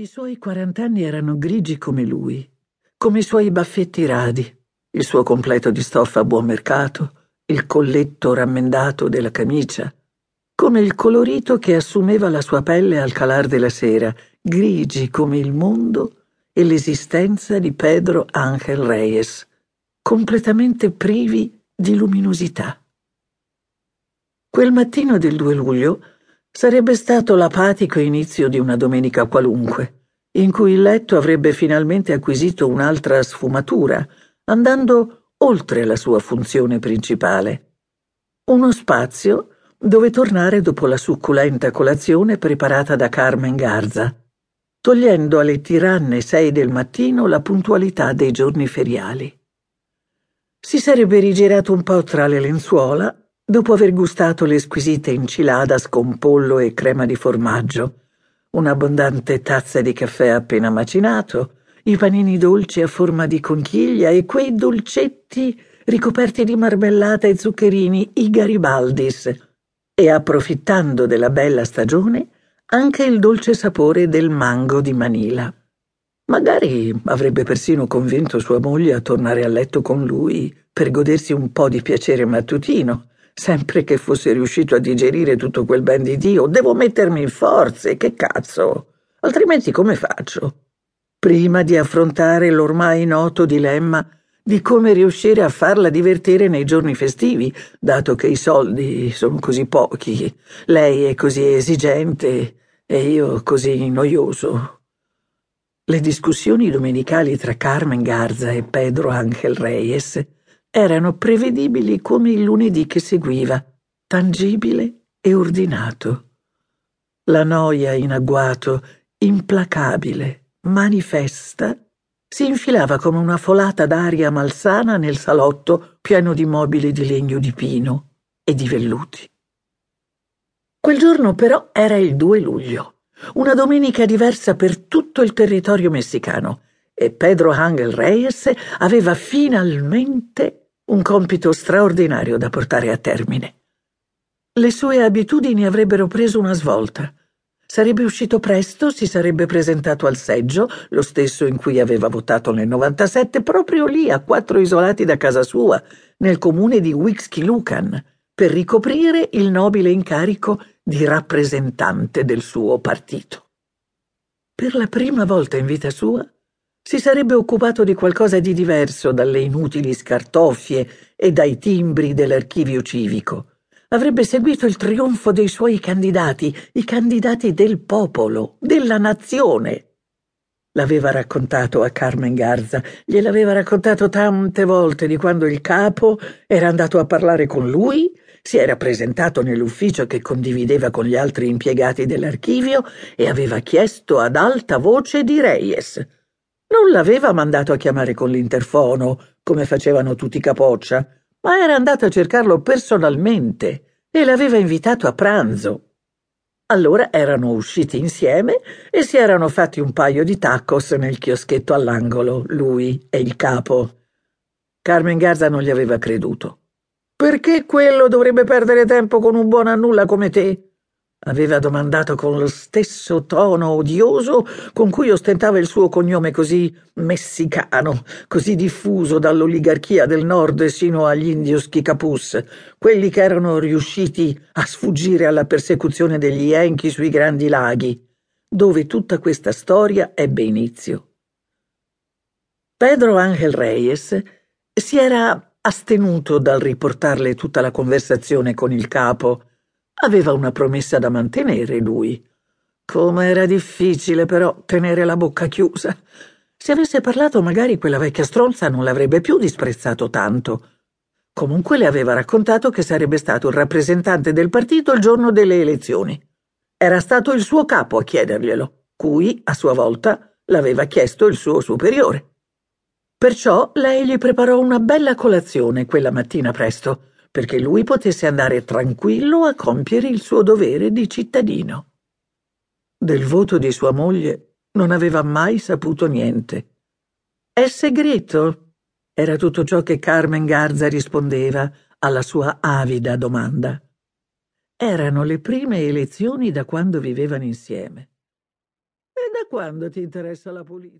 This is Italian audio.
I suoi quarant'anni erano grigi come lui, come i suoi baffetti radi, il suo completo di stoffa a buon mercato, il colletto rammendato della camicia, come il colorito che assumeva la sua pelle al calar della sera, grigi come il mondo e l'esistenza di Pedro Ángel Reyes, completamente privi di luminosità. Quel mattino del 2 luglio Sarebbe stato l'apatico inizio di una domenica qualunque, in cui il letto avrebbe finalmente acquisito un'altra sfumatura, andando oltre la sua funzione principale. Uno spazio dove tornare dopo la succulenta colazione preparata da Carmen Garza, togliendo alle tiranne sei del mattino la puntualità dei giorni feriali. Si sarebbe rigirato un po' tra le lenzuola dopo aver gustato le squisite enchiladas con pollo e crema di formaggio, un'abbondante tazza di caffè appena macinato, i panini dolci a forma di conchiglia e quei dolcetti ricoperti di marmellata e zuccherini, i Garibaldis, e approfittando della bella stagione, anche il dolce sapore del mango di Manila. Magari avrebbe persino convinto sua moglie a tornare a letto con lui per godersi un po' di piacere mattutino, Sempre che fosse riuscito a digerire tutto quel ben di Dio, devo mettermi in forze, che cazzo? Altrimenti come faccio? Prima di affrontare l'ormai noto dilemma di come riuscire a farla divertire nei giorni festivi, dato che i soldi sono così pochi, lei è così esigente e io così noioso. Le discussioni domenicali tra Carmen Garza e Pedro Ángel Reyes erano prevedibili come il lunedì che seguiva, tangibile e ordinato. La noia in agguato, implacabile, manifesta, si infilava come una folata d'aria malsana nel salotto pieno di mobili di legno di pino e di velluti. Quel giorno però era il 2 luglio, una domenica diversa per tutto il territorio messicano, e Pedro Ángel Reyes aveva finalmente un compito straordinario da portare a termine. Le sue abitudini avrebbero preso una svolta. Sarebbe uscito presto, si sarebbe presentato al seggio, lo stesso in cui aveva votato nel 97, proprio lì, a quattro isolati da casa sua, nel comune di Wixkilucan, per ricoprire il nobile incarico di rappresentante del suo partito. Per la prima volta in vita sua, si sarebbe occupato di qualcosa di diverso dalle inutili scartoffie e dai timbri dell'archivio civico. Avrebbe seguito il trionfo dei suoi candidati, i candidati del popolo, della nazione. L'aveva raccontato a Carmen Garza, gliel'aveva raccontato tante volte di quando il capo era andato a parlare con lui, si era presentato nell'ufficio che condivideva con gli altri impiegati dell'archivio e aveva chiesto ad alta voce di Reyes non l'aveva mandato a chiamare con l'interfono, come facevano tutti i capoccia, ma era andato a cercarlo personalmente e l'aveva invitato a pranzo. Allora erano usciti insieme e si erano fatti un paio di tacos nel chioschetto all'angolo, lui e il capo. Carmen Garza non gli aveva creduto. Perché quello dovrebbe perdere tempo con un buon a nulla come te? Aveva domandato con lo stesso tono odioso con cui ostentava il suo cognome così messicano, così diffuso dall'oligarchia del nord sino agli indios Kikapus, quelli che erano riusciti a sfuggire alla persecuzione degli Yankee sui grandi laghi, dove tutta questa storia ebbe inizio. Pedro Ángel Reyes si era astenuto dal riportarle tutta la conversazione con il capo, Aveva una promessa da mantenere lui. Come era difficile però tenere la bocca chiusa. Se avesse parlato magari quella vecchia stronza non l'avrebbe più disprezzato tanto. Comunque le aveva raccontato che sarebbe stato il rappresentante del partito il giorno delle elezioni. Era stato il suo capo a chiederglielo, cui, a sua volta, l'aveva chiesto il suo superiore. Perciò lei gli preparò una bella colazione quella mattina presto perché lui potesse andare tranquillo a compiere il suo dovere di cittadino. Del voto di sua moglie non aveva mai saputo niente. È segreto? Era tutto ciò che Carmen Garza rispondeva alla sua avida domanda. Erano le prime elezioni da quando vivevano insieme. da quando ti interessa la politica?